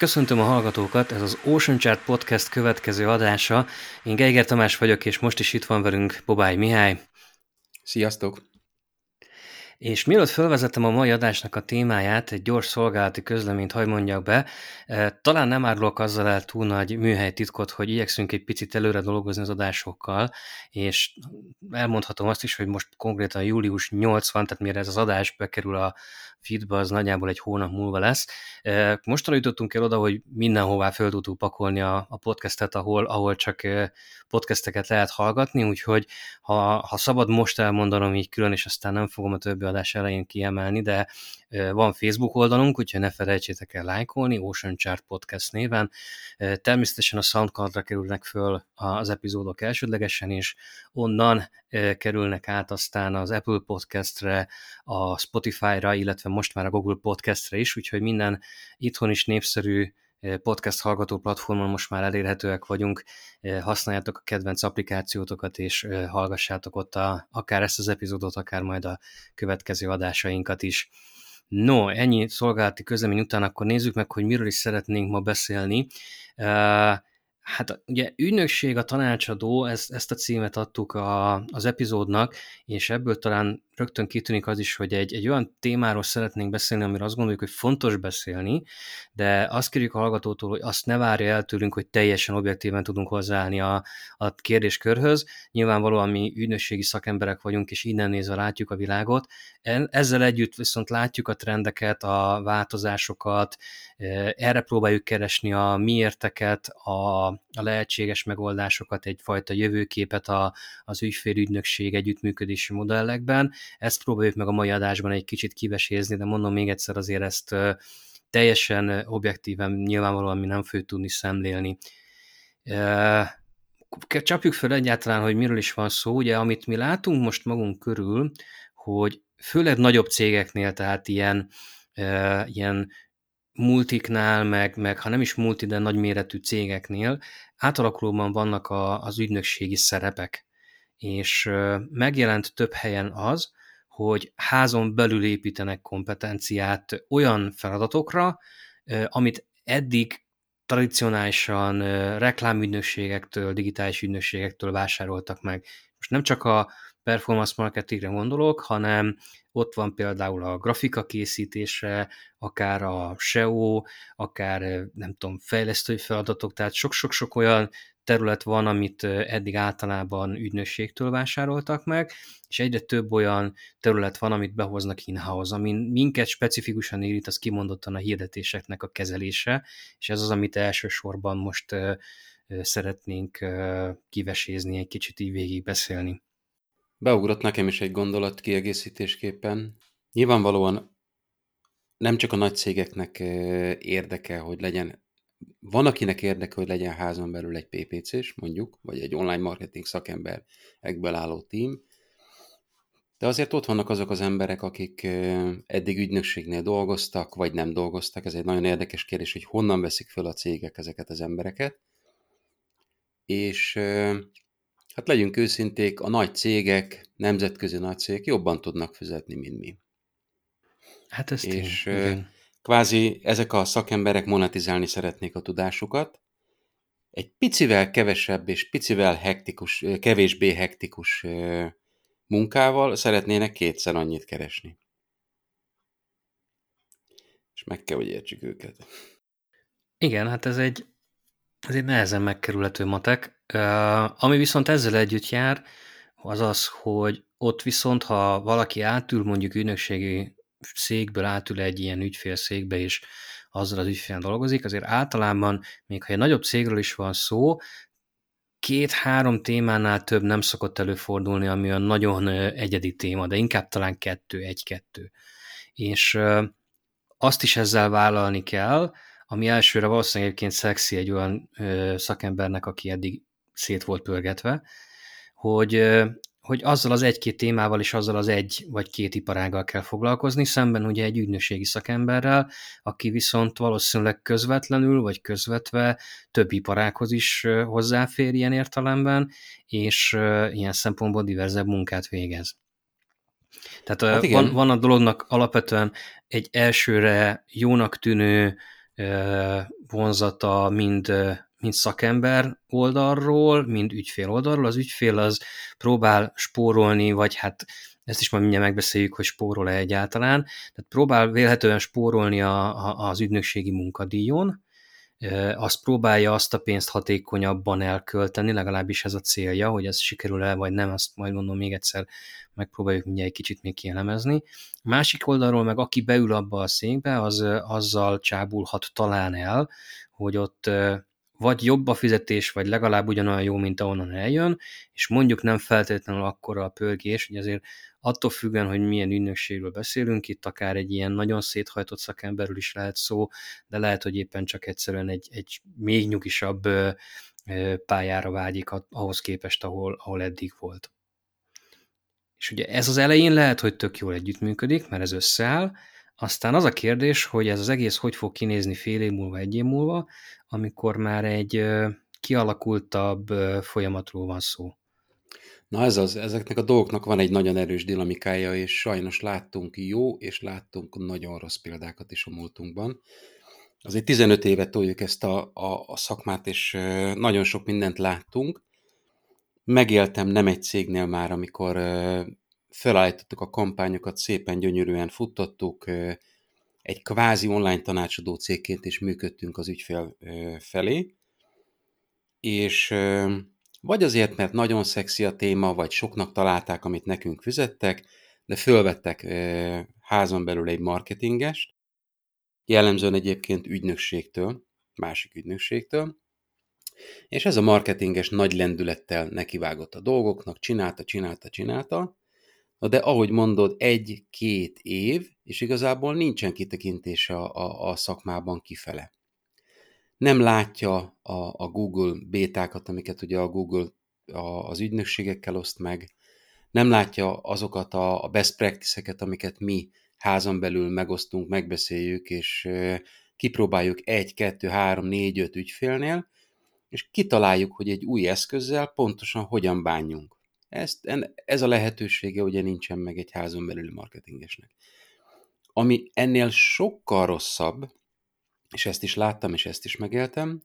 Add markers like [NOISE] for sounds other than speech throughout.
Köszöntöm a hallgatókat, ez az Ocean Chart Podcast következő adása. Én Geiger Tamás vagyok, és most is itt van velünk Bobály Mihály. Sziasztok! És mielőtt felvezettem a mai adásnak a témáját, egy gyors szolgálati közleményt hagy mondjak be. E, talán nem árulok azzal el túl nagy műhely titkot, hogy igyekszünk egy picit előre dolgozni az adásokkal, és elmondhatom azt is, hogy most konkrétan július 80, tehát mire ez az adás bekerül a feedbe, az nagyjából egy hónap múlva lesz. Mostanra jutottunk el oda, hogy mindenhová föl tudtuk pakolni a, a podcastet, ahol, ahol csak podcasteket lehet hallgatni, úgyhogy ha, ha szabad most elmondanom így külön, és aztán nem fogom a többi adás elején kiemelni, de van Facebook oldalunk, úgyhogy ne felejtsétek el lájkolni, Ocean Chart Podcast néven. Természetesen a Soundcloud-ra kerülnek föl az epizódok elsődlegesen, és onnan kerülnek át aztán az Apple Podcastre, a Spotify-ra, illetve most már a Google Podcastre is, úgyhogy minden itthon is népszerű podcast hallgató platformon most már elérhetőek vagyunk, használjátok a kedvenc applikációtokat, és hallgassátok ott a, akár ezt az epizódot, akár majd a következő adásainkat is. No, ennyi szolgálati közlemény után akkor nézzük meg, hogy miről is szeretnénk ma beszélni. Hát ugye ügynökség a tanácsadó, ezt, ezt a címet adtuk a, az epizódnak, és ebből talán rögtön kitűnik az is, hogy egy, egy olyan témáról szeretnénk beszélni, amiről azt gondoljuk, hogy fontos beszélni, de azt kérjük a hallgatótól, hogy azt ne várja el tőlünk, hogy teljesen objektíven tudunk hozzáállni a, a kérdéskörhöz. Nyilvánvalóan mi ügynökségi szakemberek vagyunk, és innen nézve látjuk a világot. Ezzel együtt viszont látjuk a trendeket, a változásokat, erre próbáljuk keresni a miérteket, a, a lehetséges megoldásokat, egyfajta jövőképet a, az ügyfélügynökség együttműködési modellekben, ezt próbáljuk meg a mai adásban egy kicsit kivesézni, de mondom még egyszer azért ezt teljesen objektíven nyilvánvalóan mi nem fogjuk tudni szemlélni. Csapjuk fel egyáltalán, hogy miről is van szó. Ugye, amit mi látunk most magunk körül, hogy főleg nagyobb cégeknél, tehát ilyen, ilyen multiknál, meg, meg ha nem is multi, de nagyméretű cégeknél átalakulóban vannak a, az ügynökségi szerepek. És megjelent több helyen az, hogy házon belül építenek kompetenciát olyan feladatokra, amit eddig tradicionálisan reklámügynökségektől, digitális ügynökségektől vásároltak meg. Most nem csak a performance marketingre gondolok, hanem ott van például a grafika készítése, akár a SEO, akár nem tudom, fejlesztői feladatok, tehát sok-sok-sok olyan terület van, amit eddig általában ügynökségtől vásároltak meg, és egyre több olyan terület van, amit behoznak in-house, amin minket specifikusan érít, az kimondottan a hirdetéseknek a kezelése, és ez az, amit elsősorban most szeretnénk kivesézni, egy kicsit így végig beszélni. Beugrott nekem is egy gondolat kiegészítésképpen. Nyilvánvalóan nem csak a nagy cégeknek érdeke, hogy legyen van, akinek érdeke, hogy legyen házon belül egy PPC-s, mondjuk, vagy egy online marketing szakember ekből álló tím, de azért ott vannak azok az emberek, akik eddig ügynökségnél dolgoztak, vagy nem dolgoztak. Ez egy nagyon érdekes kérdés, hogy honnan veszik fel a cégek ezeket az embereket. És hát legyünk őszinték, a nagy cégek, nemzetközi nagy cégek jobban tudnak fizetni, mint mi. Hát ez és, tény, kvázi ezek a szakemberek monetizálni szeretnék a tudásukat, egy picivel kevesebb és picivel hektikus, kevésbé hektikus munkával szeretnének kétszer annyit keresni. És meg kell, hogy értsük őket. Igen, hát ez egy, ez egy nehezen megkerülhető matek. Ami viszont ezzel együtt jár, az az, hogy ott viszont, ha valaki átül mondjuk ügynökségi székből átül egy ilyen ügyfélszékbe, és azzal az ügyfélen dolgozik, azért általában, még ha egy nagyobb cégről is van szó, két-három témánál több nem szokott előfordulni, ami olyan nagyon egyedi téma, de inkább talán kettő, egy-kettő. És azt is ezzel vállalni kell, ami elsőre valószínűleg egyébként szexi egy olyan szakembernek, aki eddig szét volt pörgetve, hogy hogy azzal az egy-két témával és azzal az egy vagy két iparággal kell foglalkozni, szemben ugye egy ügynökségi szakemberrel, aki viszont valószínűleg közvetlenül vagy közvetve több iparághoz is hozzáfér ilyen értelemben, és ilyen szempontból diverzebb munkát végez. Tehát hát van, van a dolognak alapvetően egy elsőre jónak tűnő vonzata mind, mind szakember oldalról, mind ügyfél oldalról. Az ügyfél az próbál spórolni, vagy hát ezt is majd mindjárt megbeszéljük, hogy spórol-e egyáltalán. Tehát próbál vélhetően spórolni a, a, az ügynökségi munkadíjon, azt próbálja azt a pénzt hatékonyabban elkölteni, legalábbis ez a célja, hogy ez sikerül-e vagy nem, azt majd mondom még egyszer, megpróbáljuk mindjárt egy kicsit még kielemezni. Másik oldalról meg aki beül abba a székbe, az azzal csábulhat talán el, hogy ott vagy jobb a fizetés, vagy legalább ugyanolyan jó, mint ahonnan eljön, és mondjuk nem feltétlenül akkora a pörgés, hogy azért attól függően, hogy milyen ügynökségről beszélünk, itt akár egy ilyen nagyon széthajtott szakemberről is lehet szó, de lehet, hogy éppen csak egyszerűen egy, egy még nyugisabb pályára vágyik ahhoz képest, ahol, ahol eddig volt. És ugye ez az elején lehet, hogy tök jól együttműködik, mert ez összeáll, aztán az a kérdés, hogy ez az egész hogy fog kinézni fél év múlva, egy év múlva, amikor már egy kialakultabb folyamatról van szó. Na ez az, ezeknek a dolgoknak van egy nagyon erős dinamikája, és sajnos láttunk jó, és láttunk nagyon rossz példákat is a múltunkban. Azért 15 éve toljuk ezt a, a, a szakmát, és nagyon sok mindent láttunk. Megéltem nem egy cégnél már, amikor felállítottuk a kampányokat, szépen gyönyörűen futtottuk, egy kvázi online tanácsadó cégként is működtünk az ügyfél felé, és vagy azért, mert nagyon szexi a téma, vagy soknak találták, amit nekünk fizettek, de fölvettek házon belül egy marketingest, jellemzően egyébként ügynökségtől, másik ügynökségtől, és ez a marketinges nagy lendülettel nekivágott a dolgoknak, csinálta, csinálta, csinálta, Na de ahogy mondod, egy-két év, és igazából nincsen kitekintése a, a, a szakmában kifele. Nem látja a, a Google bétákat, amiket ugye a Google a, az ügynökségekkel oszt meg, nem látja azokat a, a best practice-eket, amiket mi házon belül megosztunk, megbeszéljük, és kipróbáljuk egy, kettő, három, négy, öt ügyfélnél, és kitaláljuk, hogy egy új eszközzel pontosan hogyan bánjunk. Ezt, ez a lehetősége ugye nincsen meg egy házon belüli marketingesnek. Ami ennél sokkal rosszabb, és ezt is láttam, és ezt is megéltem,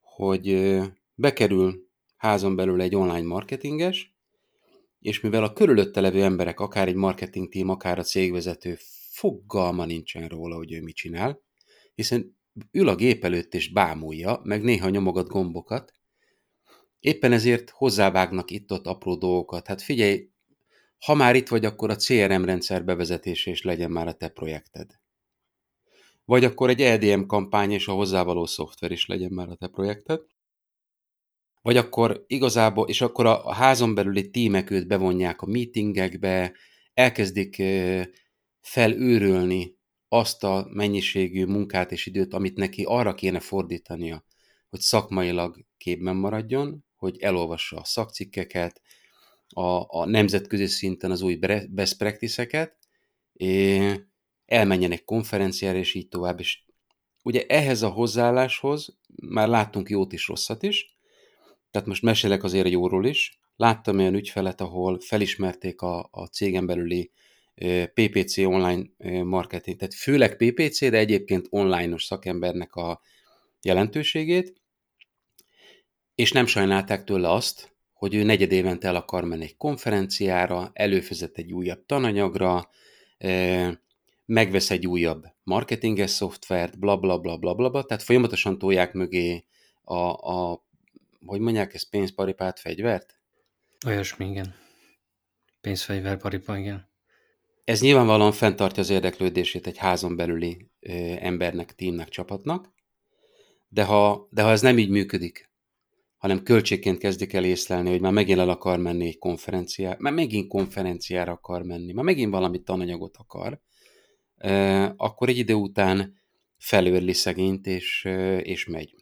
hogy bekerül házon belül egy online marketinges, és mivel a körülötte levő emberek, akár egy marketing team, akár a cégvezető fogalma nincsen róla, hogy ő mit csinál, hiszen ül a gép előtt és bámulja, meg néha nyomogat gombokat, Éppen ezért hozzávágnak itt-ott apró dolgokat. Hát figyelj, ha már itt vagy, akkor a CRM rendszer bevezetése is legyen már a te projekted. Vagy akkor egy EDM kampány és a hozzávaló szoftver is legyen már a te projekted. Vagy akkor igazából, és akkor a, házon belüli tímek őt bevonják a meetingekbe, elkezdik felőrölni azt a mennyiségű munkát és időt, amit neki arra kéne fordítania, hogy szakmailag képben maradjon, hogy elolvassa a szakcikkeket, a, a nemzetközi szinten az új best practice-eket, elmenjen egy konferenciára, és így tovább. És ugye ehhez a hozzáálláshoz már láttunk jót is, rosszat is, tehát most mesélek azért jóról is. Láttam olyan ügyfelet, ahol felismerték a, a cégen belüli PPC online marketing, tehát főleg PPC, de egyébként online-os szakembernek a jelentőségét, és nem sajnálták tőle azt, hogy ő negyed évente el akar menni egy konferenciára, előfizet egy újabb tananyagra, megvesz egy újabb marketinges szoftvert, bla bla bla bla bla, bla tehát folyamatosan tolják mögé a, a hogy mondják ezt, pénzparipát, fegyvert? Olyasmi, igen. Pénzfegyver, paripa, igen. Ez nyilvánvalóan fenntartja az érdeklődését egy házon belüli ö, embernek, tímnek, csapatnak, de ha, de ha ez nem így működik, hanem költségként kezdik el észlelni, hogy már megint el akar menni egy konferenciára, már megint konferenciára akar menni, már megint valami tananyagot akar, akkor egy idő után felőrli szegényt, és, és megy.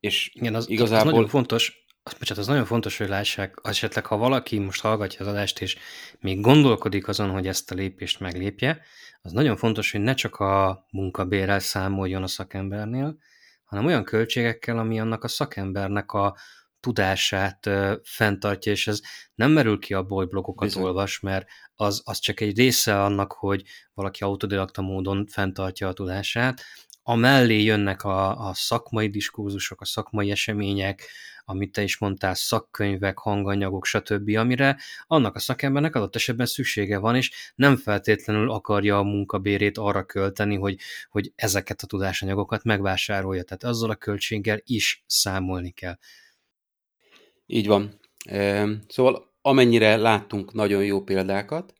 És Igen, az, igazából... Az nagyon fontos, az, bocsánat, az nagyon fontos, hogy lássák, esetleg ha valaki most hallgatja az adást, és még gondolkodik azon, hogy ezt a lépést meglépje, az nagyon fontos, hogy ne csak a munkabérrel számoljon a szakembernél, hanem olyan költségekkel, ami annak a szakembernek a tudását fenntartja, és ez nem merül ki abból, hogy blogokat Bizony. olvas, mert az, az csak egy része annak, hogy valaki autodidakta módon fenntartja a tudását. amellé jönnek a, a szakmai diskurzusok, a szakmai események, amit te is mondtál, szakkönyvek, hanganyagok, stb., amire annak a szakembernek adott esetben szüksége van, és nem feltétlenül akarja a munkabérét arra költeni, hogy, hogy ezeket a tudásanyagokat megvásárolja. Tehát azzal a költséggel is számolni kell. Így van. Szóval amennyire láttunk nagyon jó példákat,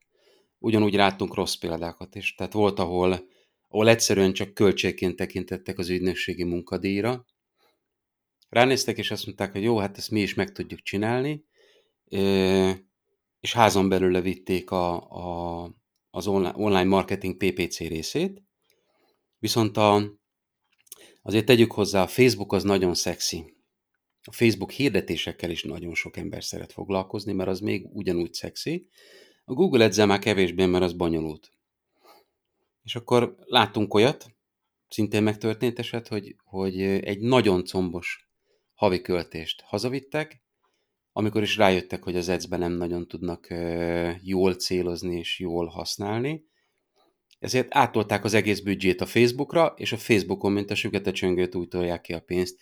ugyanúgy láttunk rossz példákat is. Tehát volt, ahol, ahol egyszerűen csak költségként tekintettek az ügynökségi munkadíjra, ránéztek, és azt mondták, hogy jó, hát ezt mi is meg tudjuk csinálni, és házon belül levitték a, a, az online marketing PPC részét, viszont a, azért tegyük hozzá, a Facebook az nagyon szexi. A Facebook hirdetésekkel is nagyon sok ember szeret foglalkozni, mert az még ugyanúgy szexi. A Google ads már kevésbé, mert az bonyolult. És akkor láttunk olyat, szintén megtörtént eset, hogy, hogy egy nagyon combos havi költést hazavittek, amikor is rájöttek, hogy az edzben nem nagyon tudnak jól célozni és jól használni, ezért átolták az egész büdzsét a Facebookra, és a Facebookon, mint a sükete csöngőt úgy tolják ki a pénzt.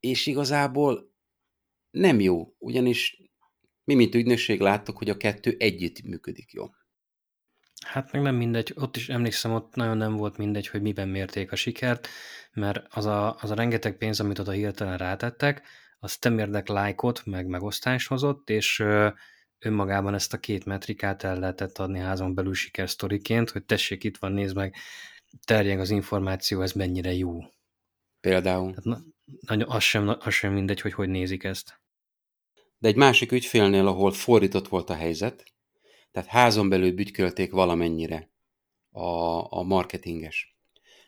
És igazából nem jó, ugyanis mi, mint ügynökség láttuk, hogy a kettő együtt működik jó. Hát meg nem mindegy, ott is emlékszem, ott nagyon nem volt mindegy, hogy miben mérték a sikert, mert az a, az a rengeteg pénz, amit oda hirtelen rátettek, az temérdek lájkot, meg megosztást hozott, és önmagában ezt a két metrikát el lehetett adni házon belül sikersztoriként, hogy tessék, itt van, nézd meg, terjeng az információ, ez mennyire jó. Például. Tehát, na, az, sem, az sem mindegy, hogy hogy nézik ezt. De egy másik ügyfélnél, ahol fordított volt a helyzet, tehát házon belül bütykölték valamennyire a, a marketinges,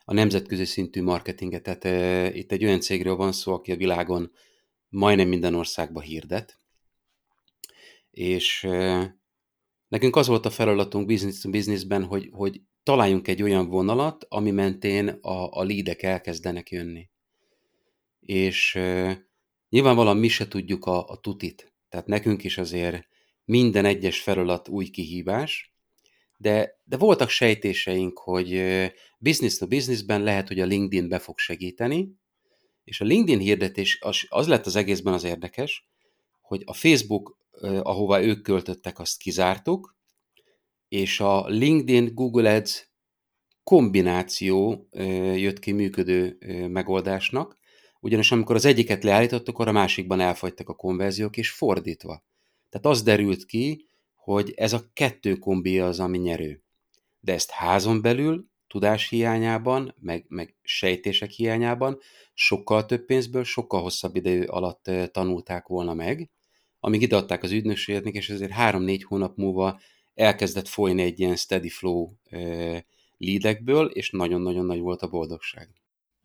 a nemzetközi szintű marketinget. Tehát e, itt egy olyan cégről van szó, aki a világon majdnem minden országba hirdet, és e, nekünk az volt a feladatunk business to businessben, hogy, hogy találjunk egy olyan vonalat, ami mentén a, a lídek elkezdenek jönni. És e, nyilvánvalóan mi se tudjuk a, a tutit. Tehát nekünk is azért minden egyes feladat új kihívás, de, de voltak sejtéseink, hogy business to businessben lehet, hogy a LinkedIn be fog segíteni, és a LinkedIn hirdetés az, az lett az egészben az érdekes, hogy a Facebook, ahova ők költöttek, azt kizártuk, és a LinkedIn, Google Ads kombináció jött ki működő megoldásnak, ugyanis amikor az egyiket leállítottuk, akkor a másikban elfogytak a konverziók, és fordítva. Tehát az derült ki, hogy ez a kettő kombi az, ami nyerő. De ezt házon belül, tudás hiányában, meg, meg sejtések hiányában sokkal több pénzből, sokkal hosszabb idő alatt tanulták volna meg, amíg ideadták az ügynökségnek, és ezért három-négy hónap múlva elkezdett folyni egy ilyen steady flow lídekből, és nagyon-nagyon nagy volt a boldogság.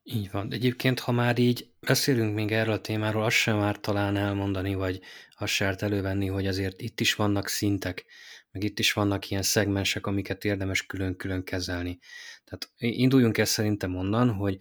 Így van. Egyébként, ha már így beszélünk még erről a témáról, azt sem már talán elmondani, vagy azt sem elővenni, hogy azért itt is vannak szintek, meg itt is vannak ilyen szegmensek, amiket érdemes külön-külön kezelni. Tehát induljunk el szerintem onnan, hogy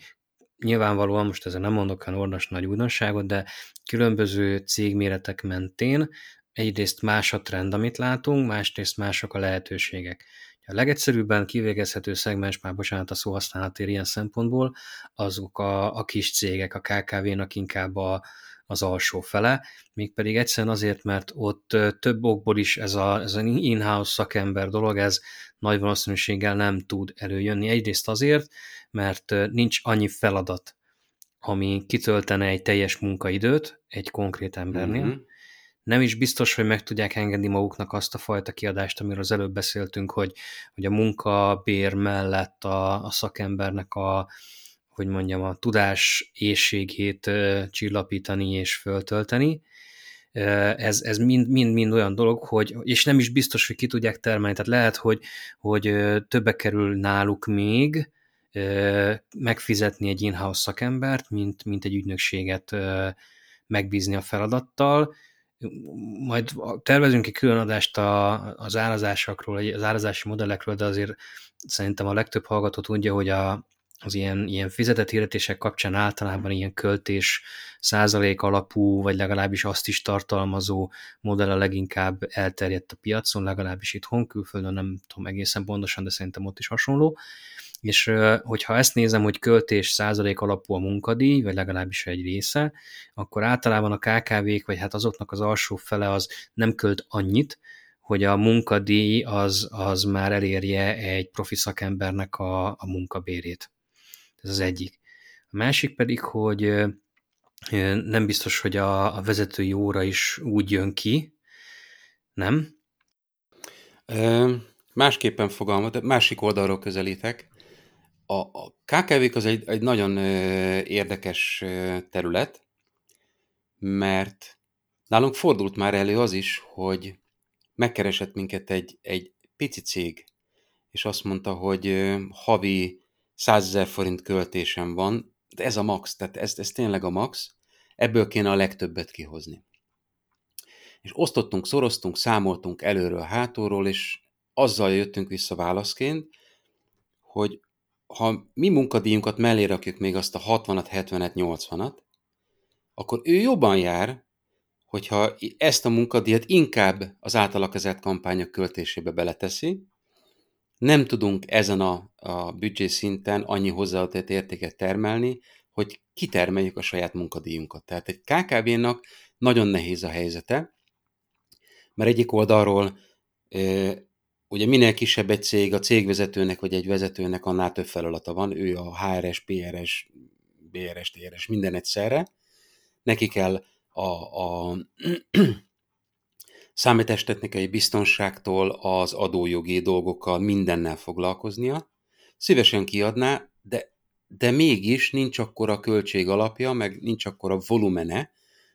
nyilvánvalóan most ezzel nem mondok olyan ordas nagy újdonságot, de különböző cégméretek mentén egyrészt más a trend, amit látunk, másrészt mások a lehetőségek. A legegyszerűbben kivégezhető szegmens, már bocsánat a szóhasználatért ilyen szempontból, azok a, a kis cégek, a KKV-nak inkább a, az alsó fele, mégpedig egyszerűen azért, mert ott több okból is ez, a, ez az in-house szakember dolog, ez nagy valószínűséggel nem tud előjönni. Egyrészt azért, mert nincs annyi feladat, ami kitöltene egy teljes munkaidőt egy konkrét embernél, mm-hmm nem is biztos, hogy meg tudják engedni maguknak azt a fajta kiadást, amiről az előbb beszéltünk, hogy, hogy a munkabér mellett a, a szakembernek a, hogy mondjam, a tudás éjségét csillapítani és föltölteni. Ez, ez mind, mind, mind olyan dolog, hogy, és nem is biztos, hogy ki tudják termelni, tehát lehet, hogy, hogy többe kerül náluk még megfizetni egy in-house szakembert, mint, mint egy ügynökséget megbízni a feladattal, majd tervezünk egy külön adást a, az árazásokról, az árazási modellekről, de azért szerintem a legtöbb hallgató tudja, hogy a, az ilyen, ilyen fizetett hirdetések kapcsán általában ilyen költés százalék alapú, vagy legalábbis azt is tartalmazó modell a leginkább elterjedt a piacon, legalábbis itthon, külföldön nem tudom egészen pontosan, de szerintem ott is hasonló. És hogyha ezt nézem, hogy költés százalék alapú a munkadíj, vagy legalábbis egy része, akkor általában a KKV-k, vagy hát azoknak az alsó fele az nem költ annyit, hogy a munkadíj az, az már elérje egy profi szakembernek a, a munkabérét. Ez az egyik. A másik pedig, hogy nem biztos, hogy a, a vezetői óra is úgy jön ki, nem? Másképpen fogalmaz, másik oldalról közelítek. A, a KKV-k az egy, egy nagyon érdekes terület, mert nálunk fordult már elő az is, hogy megkeresett minket egy, egy pici cég, és azt mondta, hogy havi 100 ezer forint költésem van, de ez a max, tehát ez, ez tényleg a max, ebből kéne a legtöbbet kihozni. És osztottunk, szoroztunk, számoltunk előről, hátulról, és azzal jöttünk vissza válaszként, hogy ha mi munkadíjunkat mellé rakjuk még azt a 60-at, 70-et, 80-at, akkor ő jobban jár, hogyha ezt a munkadíjat inkább az általa kezelt kampányok költésébe beleteszi, nem tudunk ezen a, a büdzsé szinten annyi hozzáadott értéket termelni, hogy kitermeljük a saját munkadíjunkat. Tehát egy KKV-nak nagyon nehéz a helyzete, mert egyik oldalról ugye minél kisebb egy cég, a cégvezetőnek vagy egy vezetőnek annál több feladata van, ő a HRS, PRS, BRS, TRS, minden egyszerre. Neki kell a, a [CLEARS THROAT] számítástechnikai biztonságtól az adójogi dolgokkal mindennel foglalkoznia. Szívesen kiadná, de, de mégis nincs akkora költség alapja, meg nincs akkora volumene,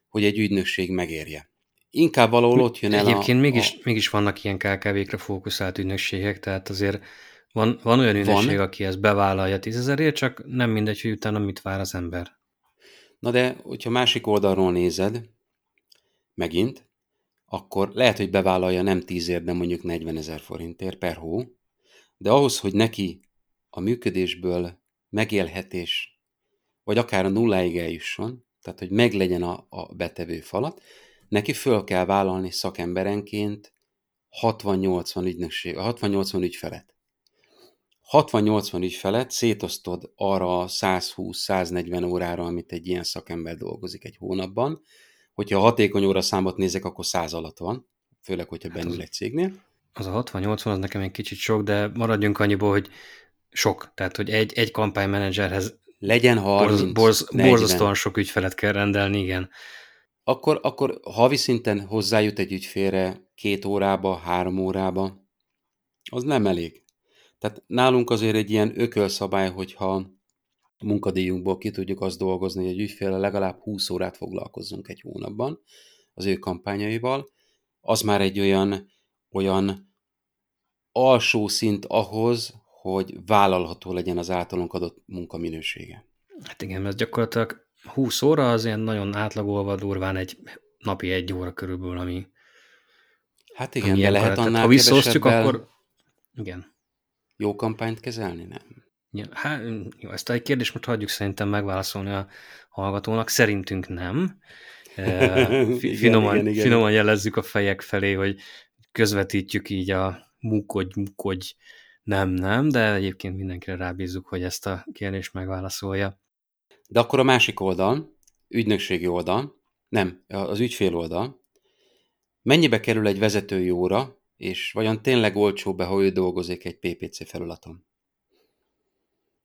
hogy egy ügynökség megérje. Inkább valahol ott jön el Egyébként a, mégis, a... mégis vannak ilyen KKV-kre fókuszált ügynökségek, tehát azért van, van olyan ügynökség, van. aki ezt bevállalja tízezerért, csak nem mindegy, hogy utána mit vár az ember. Na de, hogyha másik oldalról nézed, megint, akkor lehet, hogy bevállalja nem tízért, de mondjuk 40 ezer forintért per hó, de ahhoz, hogy neki a működésből megélhetés, vagy akár a nulláig eljusson, tehát hogy meglegyen a, a betevő falat, neki föl kell vállalni szakemberenként 60-80 ügynökség, 60-80 ügyfelet. 60-80 ügyfelet szétosztod arra a 120-140 órára, amit egy ilyen szakember dolgozik egy hónapban. Hogyha a hatékony óra számot nézek, akkor 100 alatt van, főleg, hogyha hát bennül egy cégnél. Az a 60-80 az nekem egy kicsit sok, de maradjunk annyiból, hogy sok. Tehát, hogy egy, egy kampánymenedzserhez legyen 30, borz, borz, borzasztóan sok ügyfelet kell rendelni, igen akkor, akkor havi szinten hozzájut egy ügyfélre két órába, három órába, az nem elég. Tehát nálunk azért egy ilyen ökölszabály, hogyha munkadíjunkból ki tudjuk azt dolgozni, hogy egy ügyféle legalább 20 órát foglalkozzunk egy hónapban az ő kampányaival, az már egy olyan, olyan alsó szint ahhoz, hogy vállalható legyen az általunk adott munkaminősége. Hát igen, mert gyakorlatilag 20 óra az ilyen nagyon átlagolva durván egy napi egy óra körülbelül, ami Hát igen, ami de lehet annál Ha visszaosztjuk, akkor igen. Jó kampányt kezelni, nem? Ja, hát, jó, ezt egy kérdést most hagyjuk szerintem megválaszolni a hallgatónak. Szerintünk nem. [LAUGHS] Finoman, igen, igen, igen. finoman jelezzük a fejek felé, hogy közvetítjük így a mukodj, mukodj, nem, nem, de egyébként mindenkire rábízzuk, hogy ezt a kérdést megválaszolja. De akkor a másik oldal, ügynökségi oldal, nem, az ügyfél oldal, mennyibe kerül egy vezetői óra, és vajon tényleg olcsóbb-e, ha ő dolgozik egy PPC felulaton?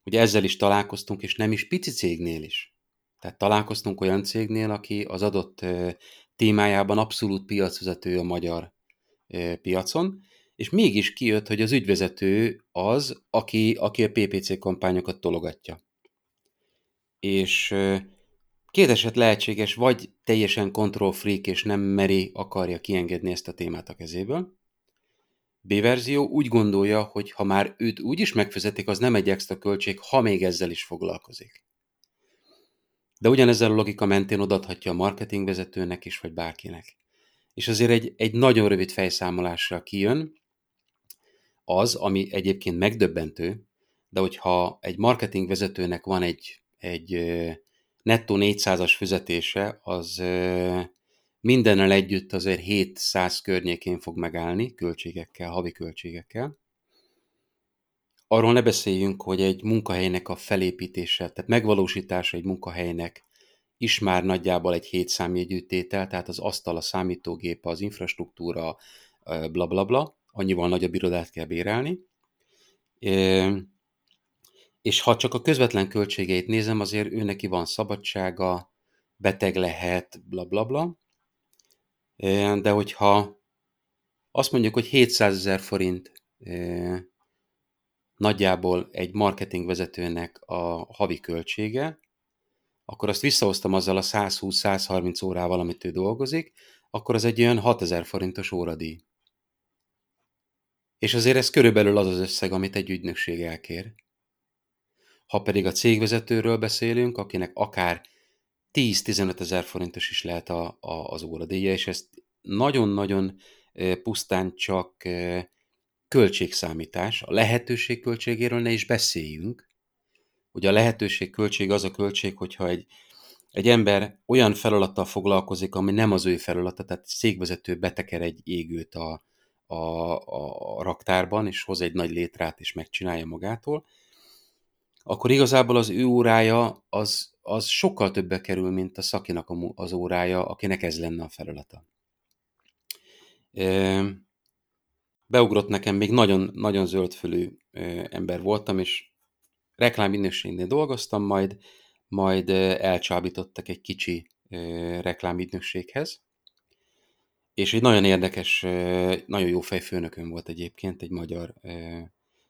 Ugye ezzel is találkoztunk, és nem is pici cégnél is. Tehát találkoztunk olyan cégnél, aki az adott témájában abszolút piacvezető a magyar piacon, és mégis kijött, hogy az ügyvezető az, aki, aki a PPC kampányokat tologatja és két eset lehetséges, vagy teljesen control freak, és nem meri, akarja kiengedni ezt a témát a kezéből. B verzió úgy gondolja, hogy ha már őt úgy is megfizetik, az nem egy extra költség, ha még ezzel is foglalkozik. De ugyanezzel a logika mentén odaadhatja a marketingvezetőnek is, vagy bárkinek. És azért egy, egy nagyon rövid fejszámolással kijön az, ami egyébként megdöbbentő, de hogyha egy marketingvezetőnek van egy egy nettó 400-as fizetése, az mindennel együtt azért 700 környékén fog megállni költségekkel, havi költségekkel. arról ne beszéljünk, hogy egy munkahelynek a felépítése, tehát megvalósítása egy munkahelynek is már nagyjából egy hét számjegyű tehát az asztal, a számítógép, az infrastruktúra, bla bla bla, annyival nagyobb irodát kell bérelni. És ha csak a közvetlen költségeit nézem, azért ő neki van szabadsága, beteg lehet, bla bla bla. De hogyha azt mondjuk, hogy 700 ezer forint nagyjából egy marketingvezetőnek a havi költsége, akkor azt visszahoztam azzal a 120-130 órával, amit ő dolgozik, akkor az egy olyan 6000 forintos óradíj. És azért ez körülbelül az az összeg, amit egy ügynökség elkér. Ha pedig a cégvezetőről beszélünk, akinek akár 10-15 ezer forintos is lehet a, a, az óradíja, és ezt nagyon-nagyon pusztán csak költségszámítás, a lehetőség költségéről ne is beszéljünk. Ugye a lehetőség költség az a költség, hogyha egy, egy ember olyan feladattal foglalkozik, ami nem az ő feladata, tehát székvezető beteker egy égőt a, a, a raktárban, és hoz egy nagy létrát, és megcsinálja magától, akkor igazából az ő órája az, az sokkal többe kerül, mint a szakinak az órája, akinek ez lenne a feladata. Beugrott nekem, még nagyon, nagyon zöldfülű ember voltam, és reklámügynökségnél dolgoztam, majd, majd elcsábítottak egy kicsi reklámügynökséghez, és egy nagyon érdekes, nagyon jó fejfőnökön volt egyébként, egy magyar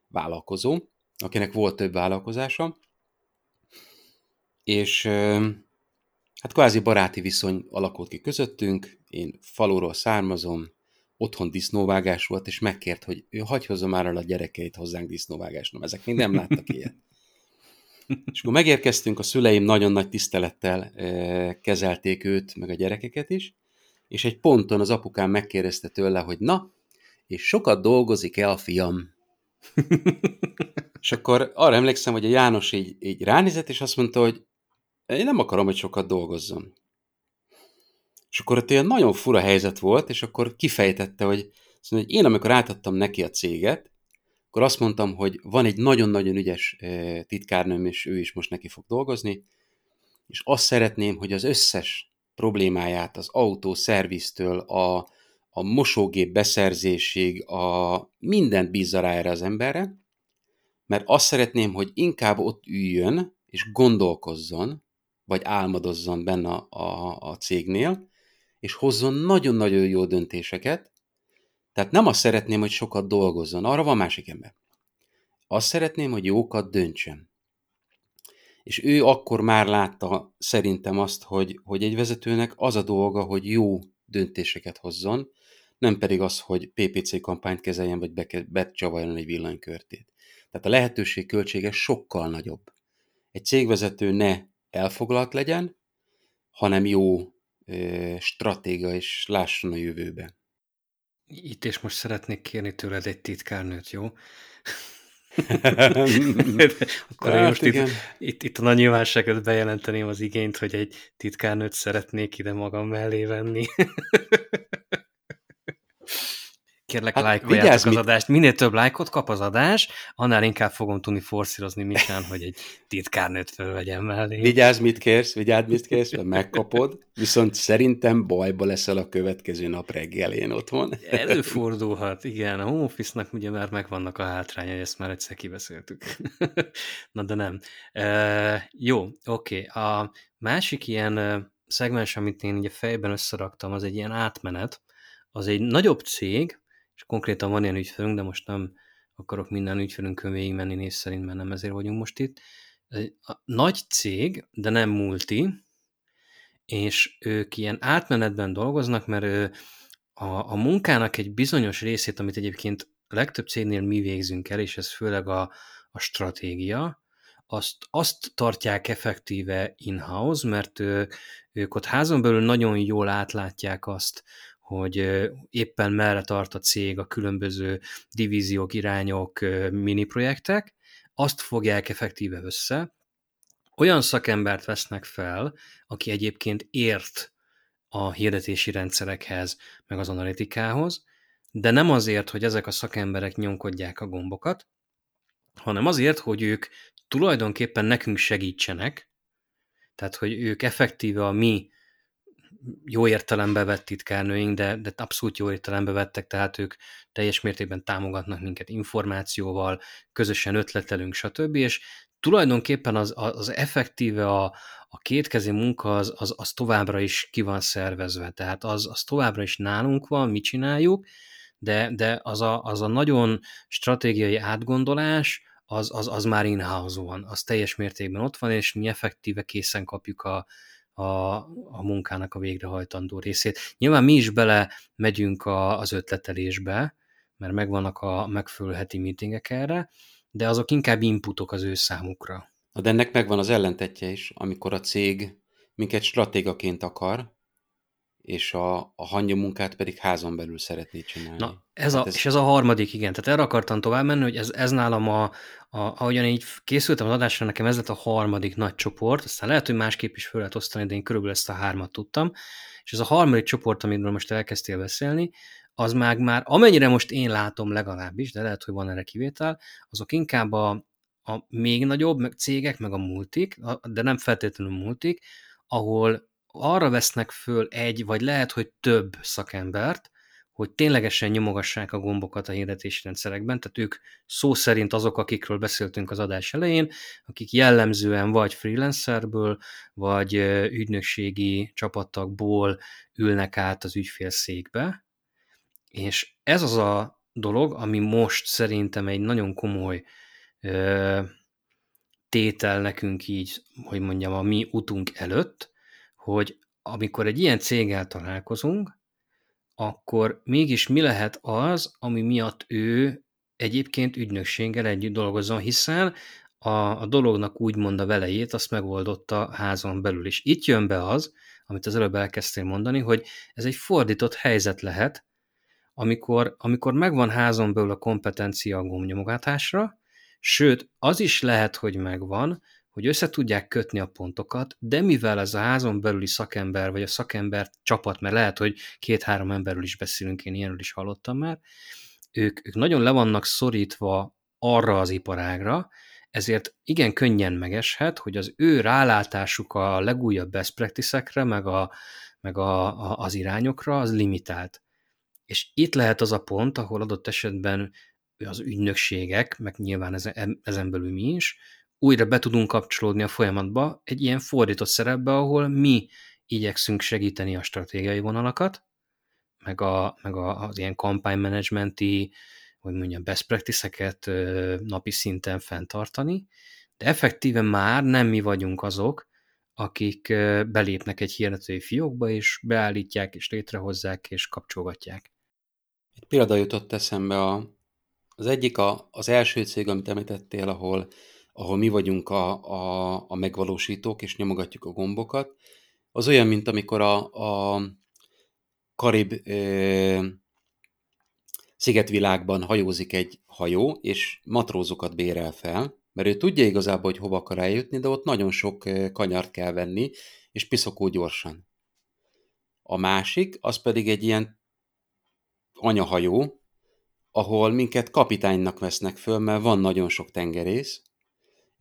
vállalkozó, akinek volt több vállalkozása, és hát kvázi baráti viszony alakult ki közöttünk, én faluról származom, otthon disznóvágás volt, és megkért, hogy ő hagyj hozza már el a gyerekeit hozzánk disznóvágásra. Ezek még nem láttak ilyet. És akkor megérkeztünk, a szüleim nagyon nagy tisztelettel kezelték őt, meg a gyerekeket is, és egy ponton az apukám megkérdezte tőle, hogy na, és sokat dolgozik-e a fiam? [LAUGHS] és akkor arra emlékszem, hogy a János így, így ránézett, és azt mondta, hogy én nem akarom, hogy sokat dolgozzon. És akkor ott ilyen nagyon fura helyzet volt, és akkor kifejtette, hogy, mondja, hogy én amikor átadtam neki a céget, akkor azt mondtam, hogy van egy nagyon-nagyon ügyes titkárnőm, és ő is most neki fog dolgozni, és azt szeretném, hogy az összes problémáját az autó szerviztől, a, a mosógép beszerzésig, a mindent bízza rá erre az emberre, mert azt szeretném, hogy inkább ott üljön, és gondolkozzon, vagy álmodozzon benne a, a, a cégnél, és hozzon nagyon-nagyon jó döntéseket. Tehát nem azt szeretném, hogy sokat dolgozzon, arra van másik ember. Azt szeretném, hogy jókat döntsön. És ő akkor már látta szerintem azt, hogy, hogy egy vezetőnek az a dolga, hogy jó döntéseket hozzon, nem pedig az, hogy PPC kampányt kezeljen, vagy becsavarjon egy villanykörtét. Tehát a lehetőség költsége sokkal nagyobb. Egy cégvezető ne elfoglalt legyen, hanem jó stratéga, és lásson a jövőbe. Itt és most szeretnék kérni tőled egy titkárnőt, jó? [LAUGHS] Akkor hát, most itt, itt, itt a nyilvánosságot bejelenteném az igényt, hogy egy titkárnőt szeretnék ide magam mellé venni. [LAUGHS] Kérlek, hát lájkoljátok az adást. Minél több lájkot kap az adás, annál inkább fogom tudni forszírozni Misán, hogy egy titkárnőt fölvegyem mellé. Vigyázz, mit kérsz, vigyázz, mit kérsz, mert megkapod, viszont szerintem bajba leszel a következő nap reggelén otthon. Előfordulhat, igen. A home office-nak ugye már megvannak a hátrányai, ezt már egyszer kibeszéltük. [LAUGHS] Na de nem. E, jó, oké. Okay. A másik ilyen szegmens, amit én ugye fejben összeraktam, az egy ilyen átmenet, az egy nagyobb cég, és konkrétan van ilyen ügyfelünk, de most nem akarok minden ügyfelünkön végigmenni néz szerint, mert nem ezért vagyunk most itt. A nagy cég, de nem multi, és ők ilyen átmenetben dolgoznak, mert a, a munkának egy bizonyos részét, amit egyébként legtöbb cégnél mi végzünk el, és ez főleg a, a stratégia, azt, azt tartják effektíve in-house, mert ők ott házon belül nagyon jól átlátják azt, hogy éppen merre tart a cég a különböző divíziók, irányok, mini projektek, azt fogják effektíve össze, olyan szakembert vesznek fel, aki egyébként ért a hirdetési rendszerekhez, meg az analitikához, de nem azért, hogy ezek a szakemberek nyomkodják a gombokat, hanem azért, hogy ők tulajdonképpen nekünk segítsenek, tehát hogy ők effektíve a mi jó értelembe vett titkárnőink, de, de abszolút jó értelembe vettek, tehát ők teljes mértékben támogatnak minket információval, közösen ötletelünk, stb. És tulajdonképpen az, az effektíve a, a kétkezi munka az, az, az továbbra is ki van szervezve, tehát az, az továbbra is nálunk van, mi csináljuk, de, de az, a, az a nagyon stratégiai átgondolás, az, az, az már in-house van, az teljes mértékben ott van, és mi effektíve készen kapjuk a, a, a munkának a végrehajtandó részét. Nyilván mi is bele megyünk a, az ötletelésbe, mert megvannak a megfelelő heti meetingek erre, de azok inkább inputok az ő számukra. De ennek megvan az ellentetje is, amikor a cég minket stratégaként akar, és a, a hangya munkát pedig házon belül szeretné csinálni. Na, ez a, hát ez... és ez a harmadik, igen. Tehát erre akartam tovább menni, hogy ez, ez nálam a, a, ahogyan így készültem az adásra, nekem ez lett a harmadik nagy csoport, aztán lehet, hogy másképp is föl lehet osztani, de én körülbelül ezt a hármat tudtam, és ez a harmadik csoport, amiről most elkezdtél beszélni, az már, már amennyire most én látom legalábbis, de lehet, hogy van erre kivétel, azok inkább a, a még nagyobb meg cégek, meg a multik, de nem feltétlenül multik, ahol arra vesznek föl egy, vagy lehet, hogy több szakembert, hogy ténylegesen nyomogassák a gombokat a hirdetési rendszerekben, tehát ők szó szerint azok, akikről beszéltünk az adás elején, akik jellemzően vagy freelancerből, vagy ügynökségi csapatakból ülnek át az ügyfélszékbe, és ez az a dolog, ami most szerintem egy nagyon komoly ö, tétel nekünk így, hogy mondjam, a mi utunk előtt, hogy amikor egy ilyen céggel találkozunk, akkor mégis mi lehet az, ami miatt ő egyébként ügynökséggel együtt dolgozzon, hiszen a, a dolognak úgymond a velejét azt megoldotta házon belül is. Itt jön be az, amit az előbb elkezdtél mondani, hogy ez egy fordított helyzet lehet, amikor, amikor megvan házon belül a kompetencia a gombnyomogatásra, sőt, az is lehet, hogy megvan, hogy össze tudják kötni a pontokat, de mivel ez a házon belüli szakember, vagy a szakember csapat, mert lehet, hogy két-három emberről is beszélünk, én ilyenről is hallottam már, ők, ők nagyon le vannak szorítva arra az iparágra, ezért igen könnyen megeshet, hogy az ő rálátásuk a legújabb best practice meg, a, meg a, a, az irányokra az limitált. És itt lehet az a pont, ahol adott esetben az ügynökségek, meg nyilván ezen, ezen belül mi is, újra be tudunk kapcsolódni a folyamatba egy ilyen fordított szerepbe, ahol mi igyekszünk segíteni a stratégiai vonalakat, meg, a, meg a, az ilyen kampánymanagementi, hogy mondjam, best practice-eket napi szinten fenntartani, de effektíven már nem mi vagyunk azok, akik belépnek egy hirdetői fiókba, és beállítják, és létrehozzák, és kapcsolgatják. Egy példa jutott eszembe a, az egyik a, az első cég, amit említettél, ahol ahol mi vagyunk a, a, a megvalósítók, és nyomogatjuk a gombokat, az olyan, mint amikor a, a Karib ö, szigetvilágban hajózik egy hajó, és matrózokat bérel fel, mert ő tudja igazából, hogy hova akar eljutni, de ott nagyon sok kanyart kell venni, és piszokó gyorsan. A másik, az pedig egy ilyen anyahajó, ahol minket kapitánynak vesznek föl, mert van nagyon sok tengerész,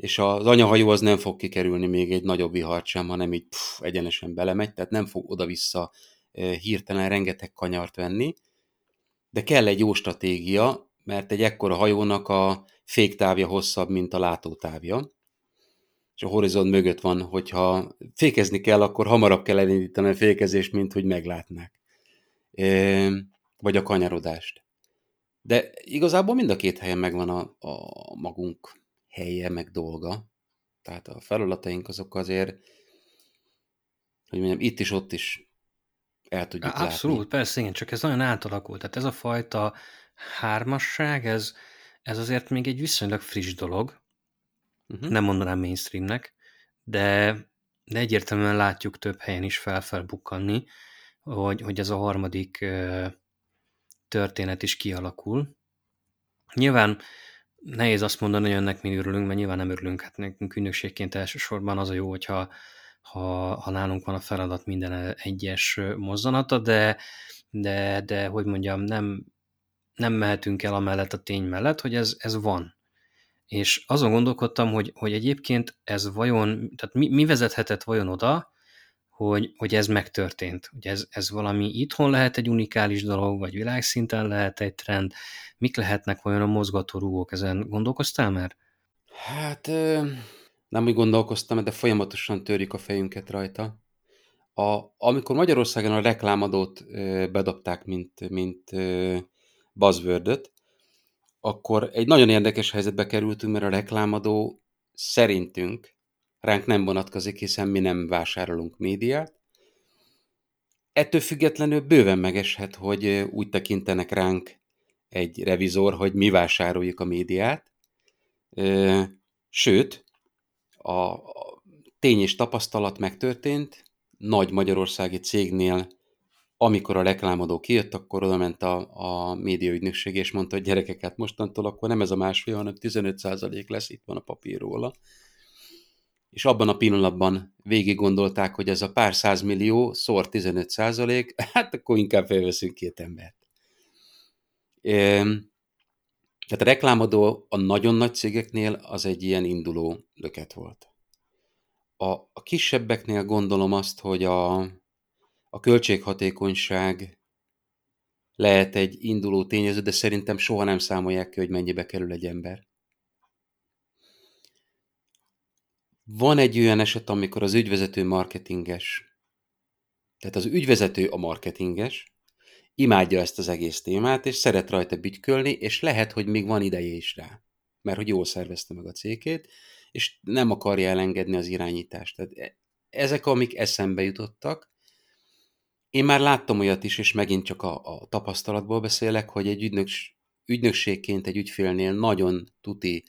és az anyahajó az nem fog kikerülni még egy nagyobb vihart sem, hanem így pff, egyenesen belemegy, tehát nem fog oda-vissza hirtelen rengeteg kanyart venni, de kell egy jó stratégia, mert egy ekkora hajónak a féktávja hosszabb, mint a látótávja, és a horizont mögött van, hogyha fékezni kell, akkor hamarabb kell elindítani a fékezést, mint hogy meglátnák. Vagy a kanyarodást. De igazából mind a két helyen megvan a, a magunk helye, meg dolga. Tehát a feladataink azok azért, hogy mondjam, itt is, ott is el tudjuk Abszolút, látni. persze, igen, csak ez nagyon átalakult. Tehát ez a fajta hármasság, ez, ez azért még egy viszonylag friss dolog. Uh-huh. Nem mondanám mainstreamnek, de, de egyértelműen látjuk több helyen is felfelbukkanni, hogy, hogy ez a harmadik történet is kialakul. Nyilván nehéz azt mondani, hogy ennek mi örülünk, mert nyilván nem örülünk. Hát nekünk ügynökségként elsősorban az a jó, hogyha ha, ha nálunk van a feladat minden egyes mozzanata, de, de, de hogy mondjam, nem, nem mehetünk el amellett a tény mellett, hogy ez, ez van. és azon gondolkodtam, hogy, hogy egyébként ez vajon, tehát mi, mi vezethetett vajon oda, hogy, hogy ez megtörtént. Hogy ez, ez valami itthon lehet egy unikális dolog, vagy világszinten lehet egy trend. Mik lehetnek vajon a mozgatórugók? Ezen gondolkoztál már? Hát nem úgy gondolkoztam, de folyamatosan törjük a fejünket rajta. A, amikor Magyarországon a reklámadót bedobták, mint, mint buzzword akkor egy nagyon érdekes helyzetbe kerültünk, mert a reklámadó szerintünk ránk nem vonatkozik, hiszen mi nem vásárolunk médiát. Ettől függetlenül bőven megeshet, hogy úgy tekintenek ránk egy revizor, hogy mi vásároljuk a médiát. Sőt, a tény és tapasztalat megtörtént, nagy magyarországi cégnél amikor a reklámadó kijött, akkor oda ment a, a médiaügynökség, és mondta, hogy gyerekeket mostantól akkor nem ez a másfél, hanem 15% lesz, itt van a papír róla. És abban a pillanatban végig gondolták, hogy ez a pár százmillió szor 15%, [LAUGHS] hát akkor inkább felveszünk két embert. Tehát a reklámadó a nagyon nagy cégeknél az egy ilyen induló löket volt. A, a kisebbeknél gondolom azt, hogy a, a költséghatékonyság lehet egy induló tényező, de szerintem soha nem számolják ki, hogy mennyibe kerül egy ember. Van egy olyan eset, amikor az ügyvezető marketinges, tehát az ügyvezető a marketinges, imádja ezt az egész témát, és szeret rajta bütykölni, és lehet, hogy még van ideje is rá, mert hogy jól szervezte meg a cégét, és nem akarja elengedni az irányítást. Tehát e- ezek, amik eszembe jutottak, én már láttam olyat is, és megint csak a, a tapasztalatból beszélek, hogy egy ügynöks, ügynökségként egy ügyfélnél nagyon tuti,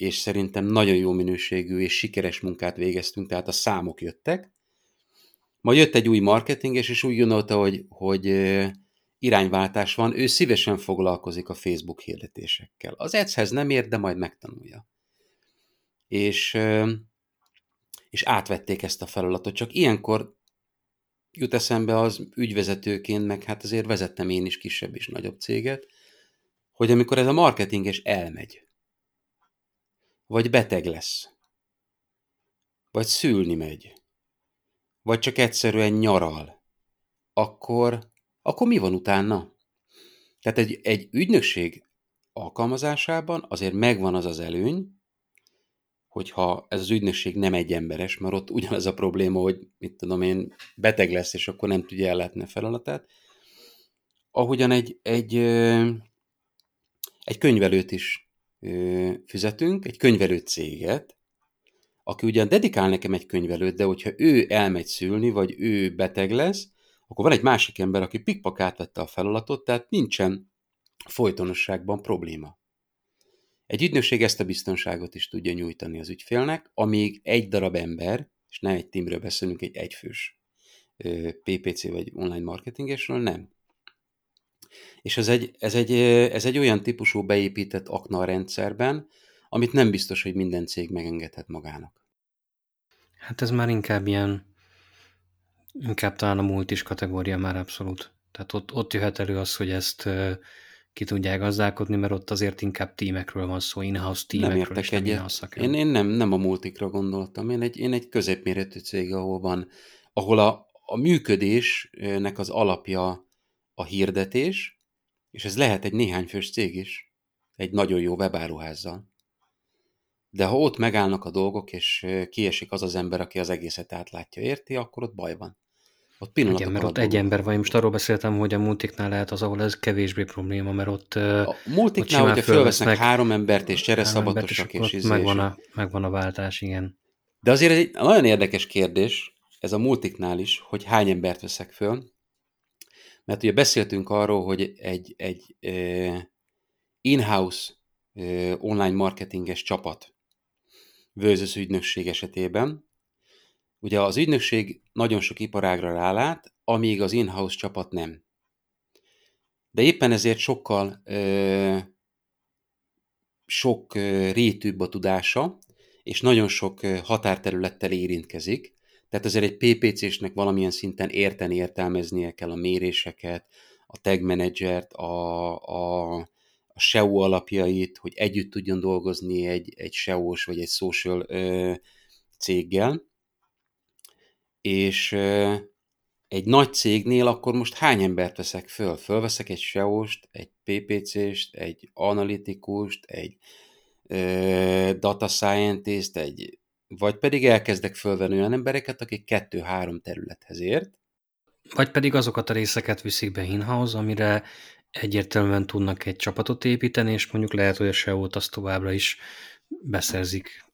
és szerintem nagyon jó minőségű és sikeres munkát végeztünk, tehát a számok jöttek. Majd jött egy új marketinges, és úgy gondolta, hogy, hogy irányváltás van, ő szívesen foglalkozik a Facebook hirdetésekkel. Az ads nem ér, de majd megtanulja. És, és átvették ezt a feladatot, csak ilyenkor jut eszembe az ügyvezetőként, meg hát azért vezettem én is kisebb és nagyobb céget, hogy amikor ez a marketinges elmegy, vagy beteg lesz, vagy szülni megy, vagy csak egyszerűen nyaral, akkor, akkor mi van utána? Tehát egy, egy ügynökség alkalmazásában azért megvan az az előny, hogyha ez az ügynökség nem egy emberes, mert ott ugyanaz a probléma, hogy mit tudom én, beteg lesz, és akkor nem tudja ellátni a feladatát. Ahogyan egy, egy, egy könyvelőt is fizetünk, egy könyvelő céget, aki ugyan dedikál nekem egy könyvelőt, de hogyha ő elmegy szülni, vagy ő beteg lesz, akkor van egy másik ember, aki pikpak átvette a feladatot, tehát nincsen folytonosságban probléma. Egy ügynökség ezt a biztonságot is tudja nyújtani az ügyfélnek, amíg egy darab ember, és nem egy teamről beszélünk, egy egyfős PPC vagy online marketingesről, nem. És ez egy, ez, egy, ez egy olyan típusú beépített akna a rendszerben, amit nem biztos, hogy minden cég megengedhet magának. Hát ez már inkább ilyen, inkább talán a multis kategória már abszolút. Tehát ott, ott jöhet elő az, hogy ezt ki tudják gazdálkodni, mert ott azért inkább tímekről van szó, in-house tímekről, nem értek egyet. Én, én nem, nem a multikra gondoltam, én egy, én egy középméretű cég, ahol van, ahol a, a működésnek az alapja a hirdetés, és ez lehet egy néhány fős cég is, egy nagyon jó webáruházzal. De ha ott megállnak a dolgok, és kiesik az az ember, aki az egészet átlátja, érti, akkor ott baj van. Ott Igen, mert ott egy ember van. Én most arról beszéltem, hogy a multiknál lehet az, ahol ez kevésbé probléma, mert ott A multiknál, hogyha fölvesznek három embert és csereszabatosak, és, és, és megvan a, megvan a váltás, igen. De azért ez egy nagyon érdekes kérdés, ez a multiknál is, hogy hány embert veszek föl. Mert ugye beszéltünk arról, hogy egy, egy in-house online marketinges csapat versus ügynökség esetében, Ugye az ügynökség nagyon sok iparágra rálát, amíg az in-house csapat nem. De éppen ezért sokkal ö, sok rétűbb a tudása, és nagyon sok határterülettel érintkezik. Tehát ezért egy PPC-snek valamilyen szinten érteni, értelmeznie kell a méréseket, a tag a, a, a a SEO alapjait, hogy együtt tudjon dolgozni egy, egy SEO-s vagy egy social ö, céggel. És ö, egy nagy cégnél akkor most hány embert veszek föl? Fölveszek egy SEO-st, egy PPC-st, egy analitikust, egy ö, data scientist, egy, vagy pedig elkezdek fölvenni olyan embereket, akik kettő-három területhez ért. Vagy pedig azokat a részeket viszik be in-house, amire egyértelműen tudnak egy csapatot építeni, és mondjuk lehet, hogy a SEO-t azt továbbra is beszerzik.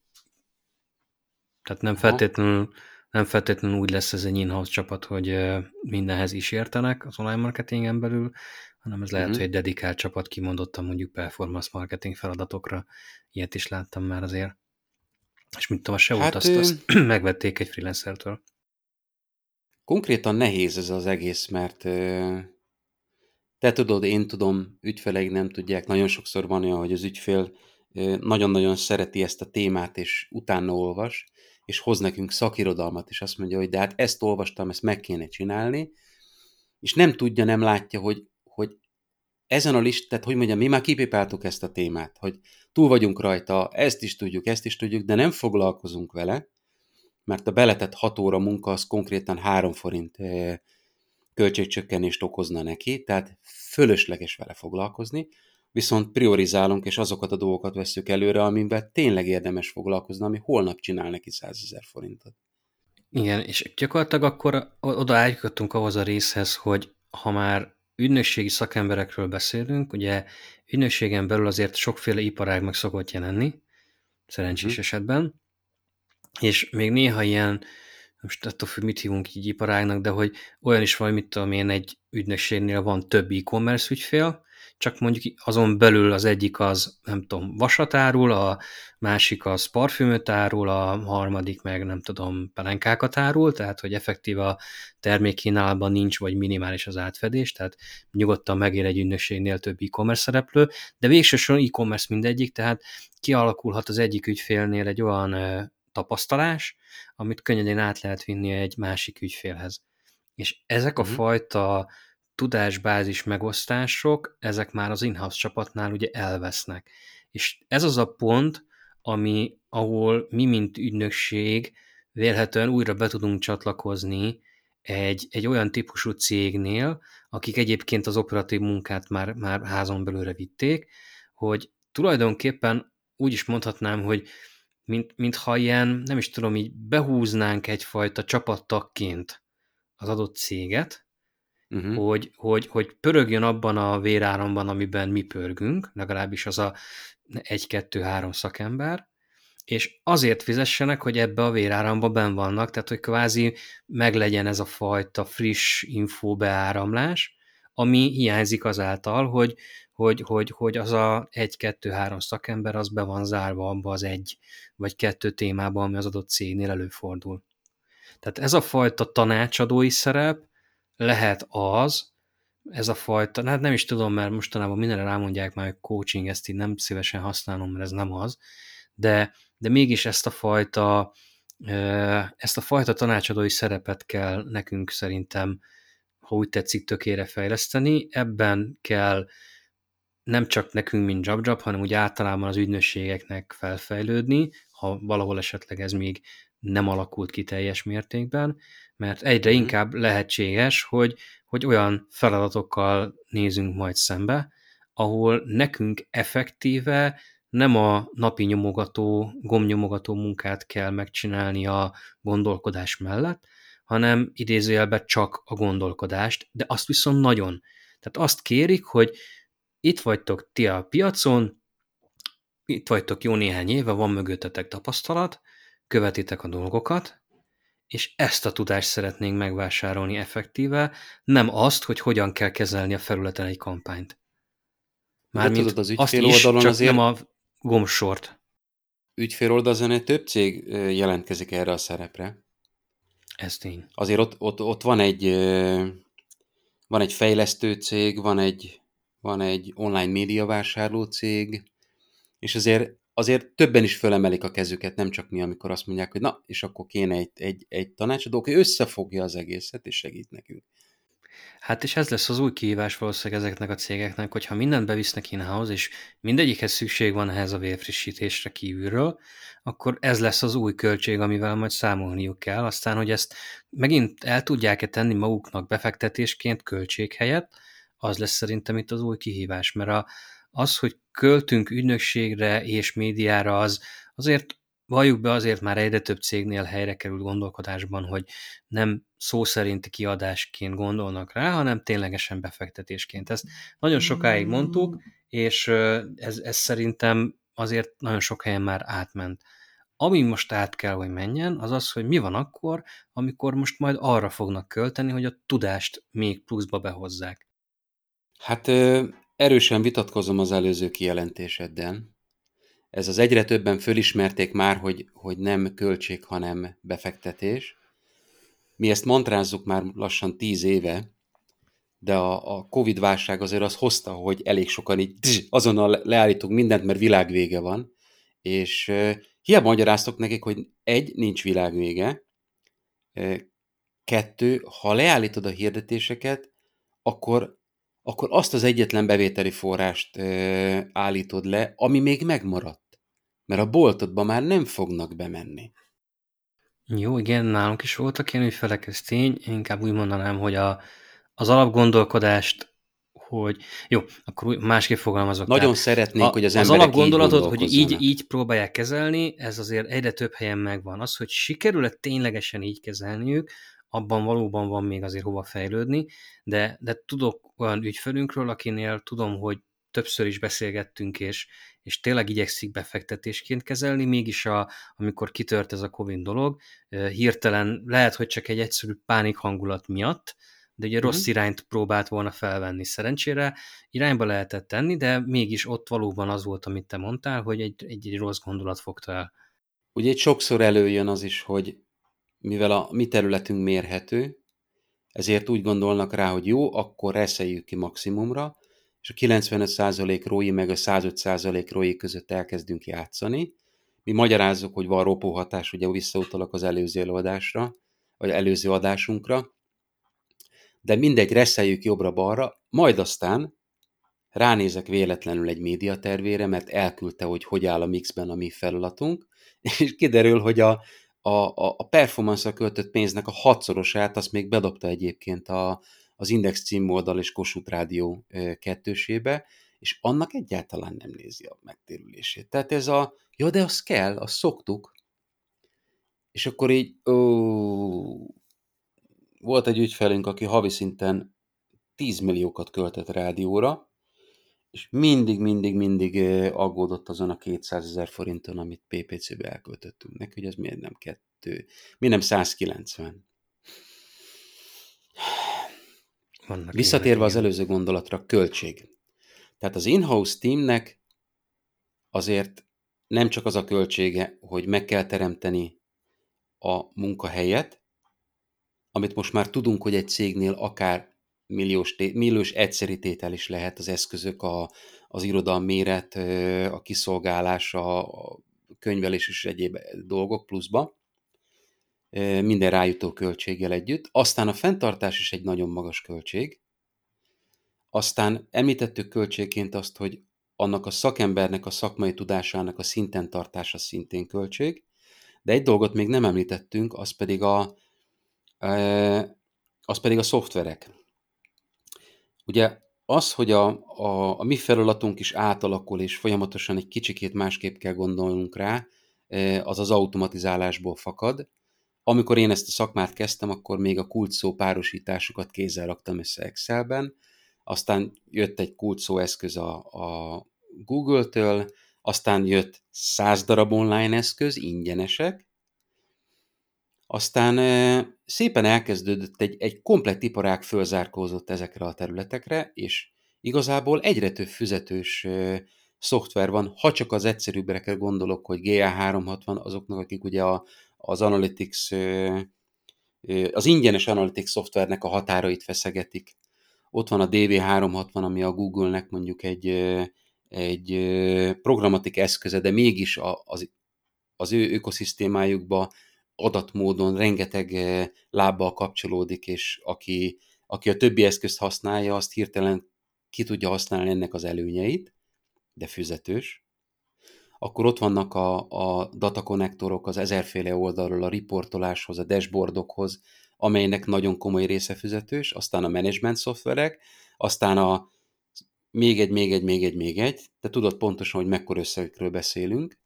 Tehát nem feltétlenül, nem feltétlenül úgy lesz ez egy in-house csapat, hogy mindenhez is értenek az online marketingen belül, hanem ez lehet, uh-huh. hogy egy dedikált csapat kimondottan mondjuk performance marketing feladatokra. Ilyet is láttam már azért. És mint tudom, a SEO-t hát, azt, azt [CLEARS THROAT] megvették egy freelancertől. Konkrétan nehéz ez az egész, mert te tudod, én tudom, ügyfeleik nem tudják. Nagyon sokszor van olyan, hogy az ügyfél nagyon-nagyon szereti ezt a témát, és utána olvas, és hoz nekünk szakirodalmat, és azt mondja, hogy de hát ezt olvastam, ezt meg kéne csinálni, és nem tudja, nem látja, hogy ezen a listát, tehát hogy mondjam, mi már kipipáltuk ezt a témát, hogy túl vagyunk rajta, ezt is tudjuk, ezt is tudjuk, de nem foglalkozunk vele, mert a beletett 6 óra munka az konkrétan 3 forint költségcsökkenést okozna neki, tehát fölösleges vele foglalkozni, viszont priorizálunk, és azokat a dolgokat veszük előre, amiben tényleg érdemes foglalkozni, ami holnap csinál neki 100 ezer forintot. Igen, és gyakorlatilag akkor oda eljutottunk ahhoz a részhez, hogy ha már ügynökségi szakemberekről beszélünk, ugye ügynökségen belül azért sokféle iparág meg szokott jelenni, szerencsés hmm. esetben, és még néha ilyen most attól függ, mit hívunk így iparágnak, de hogy olyan is van, mit tudom én, egy ügynökségnél van több e-commerce ügyfél, csak mondjuk azon belül az egyik az, nem tudom, vasat árul, a másik az parfümöt árul, a harmadik meg, nem tudom, pelenkákat árul, tehát, hogy effektív a termékkínálatban nincs, vagy minimális az átfedés, tehát nyugodtan megér egy ügynökségnél több e-commerce szereplő, de végsősorban e-commerce mindegyik, tehát kialakulhat az egyik ügyfélnél egy olyan tapasztalás, amit könnyedén át lehet vinni egy másik ügyfélhez. És ezek a uh-huh. fajta tudásbázis megosztások, ezek már az in-house csapatnál ugye elvesznek. És ez az a pont, ami, ahol mi, mint ügynökség vélhetően újra be tudunk csatlakozni egy, egy olyan típusú cégnél, akik egyébként az operatív munkát már, már házon belőle vitték, hogy tulajdonképpen úgy is mondhatnám, hogy mint, mintha ilyen, nem is tudom, így behúznánk egyfajta csapattagként az adott céget, uh-huh. hogy, hogy, hogy pörögjön abban a véráramban, amiben mi pörgünk, legalábbis az a egy-kettő-három szakember, és azért fizessenek, hogy ebbe a véráramba ben vannak, tehát hogy kvázi meglegyen ez a fajta friss info beáramlás, ami hiányzik azáltal, hogy, hogy, hogy, hogy az a egy-kettő-három szakember az be van zárva abba az egy vagy kettő témába, ami az adott cégnél előfordul. Tehát ez a fajta tanácsadói szerep lehet az, ez a fajta, hát nem is tudom, mert mostanában mindenre rámondják már, hogy coaching, ezt így nem szívesen használom, mert ez nem az, de, de mégis ezt a fajta ezt a fajta tanácsadói szerepet kell nekünk szerintem, ha úgy tetszik, tökére fejleszteni. Ebben kell nem csak nekünk, mint JobJob, hanem úgy általában az ügynösségeknek felfejlődni, ha valahol esetleg ez még nem alakult ki teljes mértékben, mert egyre mm. inkább lehetséges, hogy, hogy olyan feladatokkal nézünk majd szembe, ahol nekünk effektíve nem a napi nyomogató, gomnyomogató munkát kell megcsinálni a gondolkodás mellett, hanem idézőjelben csak a gondolkodást, de azt viszont nagyon. Tehát azt kérik, hogy itt vagytok ti a piacon, itt vagytok jó néhány éve, van mögöttetek tapasztalat, követitek a dolgokat, és ezt a tudást szeretnénk megvásárolni effektíve, nem azt, hogy hogyan kell kezelni a felületen egy kampányt. Mármint tudod, az azt is, oldalon csak azért... nem a gombsort. Ügyfél oldalon több cég jelentkezik erre a szerepre. Ez tény. Azért ott, ott, ott van egy van egy fejlesztő cég, van egy van egy online médiavásárló cég, és azért, azért többen is fölemelik a kezüket, nem csak mi, amikor azt mondják, hogy na, és akkor kéne egy, egy, egy tanácsadó, aki összefogja az egészet, és segít nekünk. Hát és ez lesz az új kihívás valószínűleg ezeknek a cégeknek, hogyha mindent bevisznek in és mindegyikhez szükség van ehhez a vérfrissítésre kívülről, akkor ez lesz az új költség, amivel majd számolniuk kell. Aztán, hogy ezt megint el tudják-e tenni maguknak befektetésként költség helyett, az lesz szerintem itt az új kihívás, mert a, az, hogy költünk ügynökségre és médiára, az azért valljuk be azért már egyre több cégnél helyre került gondolkodásban, hogy nem szó szerinti kiadásként gondolnak rá, hanem ténylegesen befektetésként. Ezt nagyon sokáig mondtuk, és ez, ez szerintem azért nagyon sok helyen már átment. Ami most át kell, hogy menjen, az az, hogy mi van akkor, amikor most majd arra fognak költeni, hogy a tudást még pluszba behozzák. Hát erősen vitatkozom az előző kijelentéseddel. Ez az egyre többen fölismerték már, hogy, hogy nem költség, hanem befektetés. Mi ezt mantrázzuk már lassan tíz éve, de a, a Covid válság azért az hozta, hogy elég sokan így azonnal leállítunk mindent, mert világvége van, és hiába magyaráztok nekik, hogy egy, nincs világvége, kettő, ha leállítod a hirdetéseket, akkor, akkor azt az egyetlen bevételi forrást állítod le, ami még megmaradt mert a boltodba már nem fognak bemenni. Jó, igen, nálunk is voltak ilyen ügyfelek, ez tény. Én inkább úgy mondanám, hogy a, az alapgondolkodást, hogy jó, akkor másképp fogalmazok. Nagyon tehát szeretnék, a, hogy az, az emberek alapgondolatot, így hogy így, így próbálják kezelni, ez azért egyre több helyen megvan. Az, hogy sikerül-e ténylegesen így kezelniük, abban valóban van még azért hova fejlődni, de, de tudok olyan ügyfelünkről, akinél tudom, hogy többször is beszélgettünk, és, és tényleg igyekszik befektetésként kezelni, mégis a, amikor kitört ez a Covid dolog, hirtelen lehet, hogy csak egy egyszerű pánik hangulat miatt, de ugye rossz mm. irányt próbált volna felvenni. Szerencsére irányba lehetett tenni, de mégis ott valóban az volt, amit te mondtál, hogy egy, egy, egy rossz gondolat fogta el. Ugye egy sokszor előjön az is, hogy mivel a mi területünk mérhető, ezért úgy gondolnak rá, hogy jó, akkor reszeljük ki maximumra, és a 95% rói meg a 105% rói között elkezdünk játszani. Mi magyarázzuk, hogy van ropóhatás, ugye visszautalak az előző előadásra, vagy előző adásunkra, de mindegy, reszeljük jobbra-balra, majd aztán ránézek véletlenül egy médiatervére, mert elküldte, hogy hogy áll a mixben a mi feladatunk, [LAUGHS] és kiderül, hogy a, a, a performance-ra költött pénznek a hatszorosát, azt még bedobta egyébként a, az Index címoldal és Kossuth Rádió kettősébe, és annak egyáltalán nem nézi a megtérülését. Tehát ez a, ja, de az kell, azt szoktuk. És akkor így, ó, volt egy ügyfelünk, aki havi szinten 10 milliókat költött rádióra, és mindig, mindig, mindig aggódott azon a 200 ezer forinton, amit PPC-be elköltöttünk neki, hogy ez miért nem kettő, mi nem 190. Vannak Visszatérve az előző gondolatra, költség. Tehát az in-house teamnek azért nem csak az a költsége, hogy meg kell teremteni a munkahelyet, amit most már tudunk, hogy egy cégnél akár milliós, milliós egyszeri tétel is lehet az eszközök, a, az irodalom méret, a kiszolgálása, a könyvelés és egyéb dolgok pluszba minden rájutó költséggel együtt. Aztán a fenntartás is egy nagyon magas költség. Aztán említettük költségként azt, hogy annak a szakembernek a szakmai tudásának a szinten tartása szintén költség. De egy dolgot még nem említettünk, az pedig a, az pedig a szoftverek. Ugye az, hogy a, a, a mi feladatunk is átalakul, és folyamatosan egy kicsikét másképp kell gondolnunk rá, az az automatizálásból fakad, amikor én ezt a szakmát kezdtem, akkor még a kulcsszó párosításokat kézzel raktam össze Excelben, aztán jött egy kulcsszó eszköz a, a Google-től, aztán jött száz darab online eszköz, ingyenesek, aztán szépen elkezdődött egy, egy komplett iparág fölzárkózott ezekre a területekre, és igazából egyre több füzetős szoftver van, ha csak az egyszerűbbrekre gondolok, hogy GA360, azoknak, akik ugye a, az Analytics, az ingyenes Analytics szoftvernek a határait feszegetik. Ott van a DV360, ami a Google-nek mondjuk egy, egy programatik eszköze, de mégis az, az ő ökoszisztémájukba adatmódon rengeteg lábbal kapcsolódik, és aki aki a többi eszközt használja, azt hirtelen ki tudja használni ennek az előnyeit, de füzetős. Akkor ott vannak a, a datakonnektorok az ezerféle oldalról a riportoláshoz, a dashboardokhoz, amelynek nagyon komoly része füzetős, aztán a management szoftverek, aztán a még egy, még egy, még egy, még egy, te tudod pontosan, hogy mekkora összegekről beszélünk,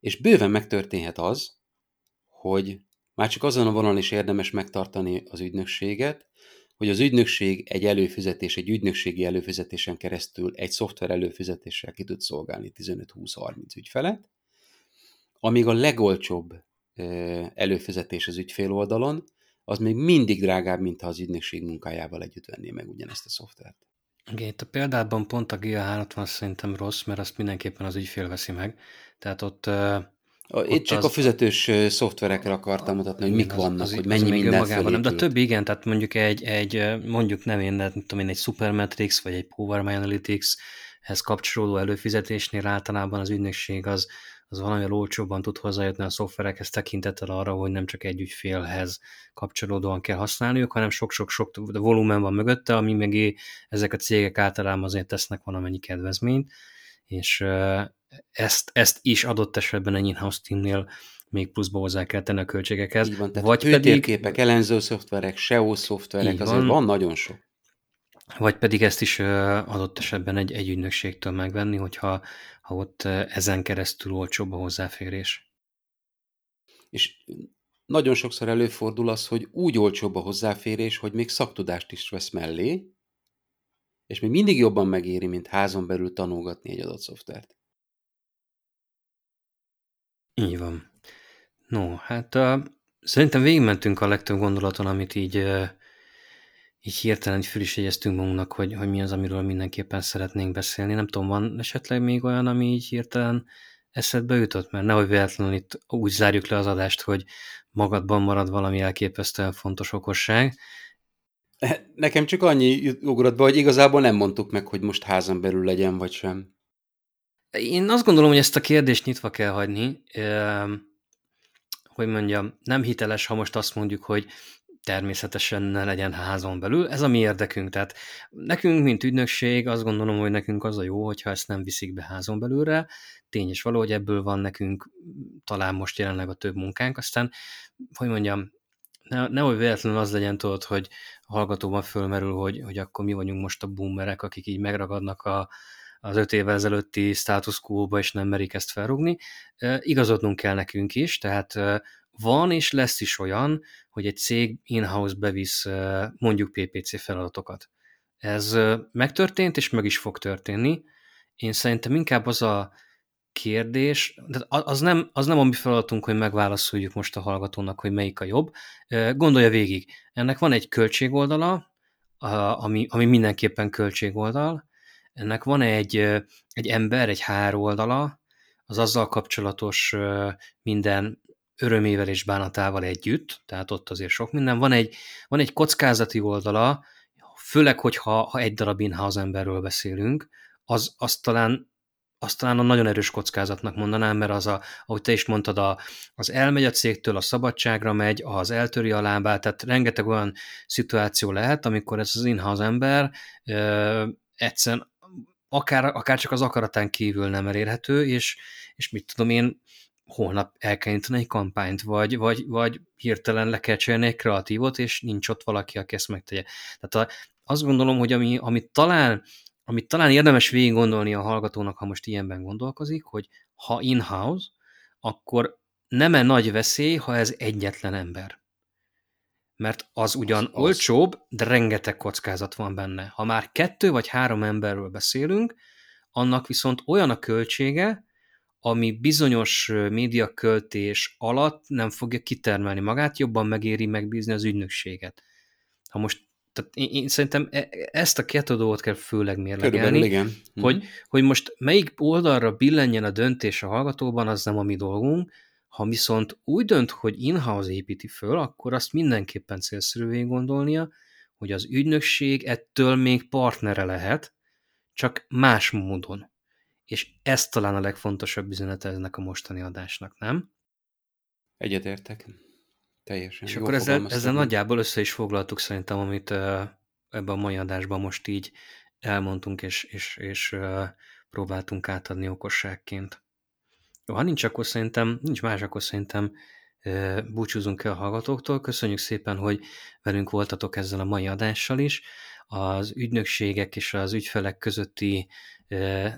és bőven megtörténhet az, hogy már csak azon a vonalon is érdemes megtartani az ügynökséget, hogy az ügynökség egy előfizetés, egy ügynökségi előfizetésen keresztül egy szoftver előfizetéssel ki tud szolgálni 15-20-30 ügyfelet, amíg a legolcsóbb előfizetés az ügyfél oldalon, az még mindig drágább, mint ha az ügynökség munkájával együtt venné meg ugyanezt a szoftvert. Igen, itt a példában pont a GA360 szerintem rossz, mert azt mindenképpen az ügyfél veszi meg. Tehát ott itt csak az, a fizetős szoftverekre akartam mutatni, hogy mik az, vannak, az, hogy mennyi az minden magában nem, De a többi igen, tehát mondjuk egy, egy mondjuk nem én, de tudom én, egy Supermetrics vagy egy Power My Analytics-hez kapcsolódó előfizetésnél általában az ügynökség az, az valami olcsóbban tud hozzájutni a szoftverekhez tekintettel arra, hogy nem csak egy ügyfélhez kapcsolódóan kell használniuk, hanem sok-sok-sok volumen van mögötte, ami meg ezek a cégek általában azért tesznek valamennyi kedvezményt, és ezt, ezt is adott esetben egy in-house teamnél még pluszba hozzá kell tenni a költségekhez. Így van, tehát vagy pedig... elemző szoftverek, SEO szoftverek, azért van, van nagyon sok. Vagy pedig ezt is adott esetben egy, egy ügynökségtől megvenni, hogyha ha ott ezen keresztül olcsóbb a hozzáférés. És nagyon sokszor előfordul az, hogy úgy olcsóbb a hozzáférés, hogy még szaktudást is vesz mellé, és még mindig jobban megéri, mint házon belül tanulgatni egy adott szoftvert. Így van. No, hát uh, szerintem végigmentünk a legtöbb gondolaton, amit így, uh, így hirtelen így föl is jegyeztünk magunknak, hogy, hogy mi az, amiről mindenképpen szeretnénk beszélni. Nem tudom, van esetleg még olyan, ami így hirtelen eszedbe jutott? Mert nehogy véletlenül itt úgy zárjuk le az adást, hogy magadban marad valami elképesztően fontos okosság. Nekem csak annyi ugrott be, hogy igazából nem mondtuk meg, hogy most házon belül legyen, vagy sem. Én azt gondolom, hogy ezt a kérdést nyitva kell hagyni. Hogy mondjam, nem hiteles, ha most azt mondjuk, hogy természetesen ne legyen házon belül. Ez a mi érdekünk. Tehát nekünk, mint ügynökség, azt gondolom, hogy nekünk az a jó, hogyha ezt nem viszik be házon belülre. Tény és való, hogy ebből van nekünk talán most jelenleg a több munkánk. Aztán, hogy mondjam, ne, nehogy véletlenül az legyen tudod, hogy a hallgatóban fölmerül, hogy, hogy akkor mi vagyunk most a boomerek, akik így megragadnak a, az öt évvel ezelőtti status quo-ba, és nem merik ezt felrugni. Igazodnunk kell nekünk is, tehát van és lesz is olyan, hogy egy cég in-house bevisz mondjuk PPC feladatokat. Ez megtörtént, és meg is fog történni. Én szerintem inkább az a kérdés, de az nem, az nem a mi feladatunk, hogy megválaszoljuk most a hallgatónak, hogy melyik a jobb. Gondolja végig, ennek van egy költségoldala, ami, ami mindenképpen költségoldal, ennek van egy, egy ember, egy hároldala, az azzal kapcsolatos minden örömével és bánatával együtt, tehát ott azért sok minden. Van egy, van egy kockázati oldala, főleg, hogyha ha egy darab in-house emberről beszélünk, az, az talán azt talán a nagyon erős kockázatnak mondanám, mert az, a, ahogy te is mondtad, a, az elmegy a cégtől, a szabadságra megy, az eltöri a lábát, tehát rengeteg olyan szituáció lehet, amikor ez az in-house ember ö, egyszerűen akár, akár csak az akaratán kívül nem elérhető, és, és mit tudom én, holnap el kell intani egy kampányt, vagy, vagy, vagy hirtelen le kell csinálni egy kreatívot, és nincs ott valaki, aki ezt megtegye. Tehát a, azt gondolom, hogy ami, ami talán, amit talán érdemes végig gondolni a hallgatónak, ha most ilyenben gondolkozik, hogy ha in-house, akkor nem-e nagy veszély, ha ez egyetlen ember mert az ugyan az, az. olcsóbb, de rengeteg kockázat van benne. Ha már kettő vagy három emberről beszélünk, annak viszont olyan a költsége, ami bizonyos médiaköltés alatt nem fogja kitermelni magát, jobban megéri megbízni az ügynökséget. Ha most tehát én, én szerintem e, ezt a kettő dolgot kell főleg mérlegelni, igen. Hogy, mm. hogy most melyik oldalra billenjen a döntés a hallgatóban, az nem a mi dolgunk, ha viszont úgy dönt, hogy in-house építi föl, akkor azt mindenképpen célszerűvé gondolnia, hogy az ügynökség ettől még partnere lehet, csak más módon. És ez talán a legfontosabb üzenete ennek a mostani adásnak, nem? Egyetértek. Teljesen. És akkor ezzel, ezzel nagyjából össze is foglaltuk szerintem, amit ebben a mai adásban most így elmondtunk, és, és, és próbáltunk átadni okosságként. Jó, ha nincs, akkor szerintem, nincs más, akkor szerintem búcsúzunk el a hallgatóktól. Köszönjük szépen, hogy velünk voltatok ezzel a mai adással is. Az ügynökségek és az ügyfelek közötti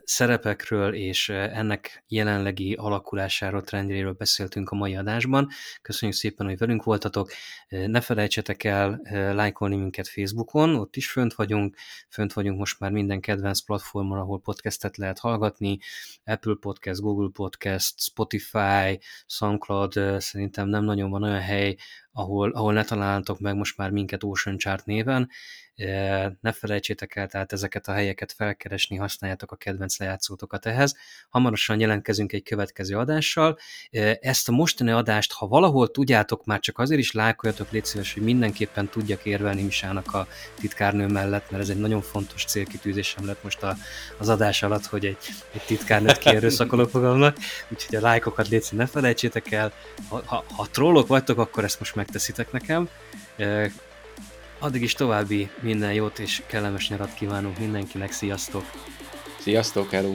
szerepekről és ennek jelenlegi alakulásáról, trendjéről beszéltünk a mai adásban. Köszönjük szépen, hogy velünk voltatok. Ne felejtsetek el lájkolni minket Facebookon, ott is fönt vagyunk. Fönt vagyunk most már minden kedvenc platformon, ahol podcastet lehet hallgatni. Apple Podcast, Google Podcast, Spotify, SoundCloud, szerintem nem nagyon van olyan hely, ahol, ahol ne találtok meg most már minket Ocean Chart néven. Ne felejtsétek el tehát ezeket a helyeket felkeresni, használjátok a kedvenc lejátszótokat ehhez. Hamarosan jelentkezünk egy következő adással. Ezt a mostani adást, ha valahol tudjátok, már csak azért is lájkoljatok, légy szíves, hogy mindenképpen tudjak érvelni Misának a titkárnő mellett, mert ez egy nagyon fontos célkitűzésem lett most a, az adás alatt, hogy egy, egy titkárnőt kierőszakolok magamnak, úgyhogy a lájkokat légy ne felejtsétek el. Ha, ha, ha trollok vagytok, akkor ezt most megteszitek nekem. Addig is további minden jót és kellemes nyarat kívánunk mindenkinek, sziasztok! Sziasztok, hello!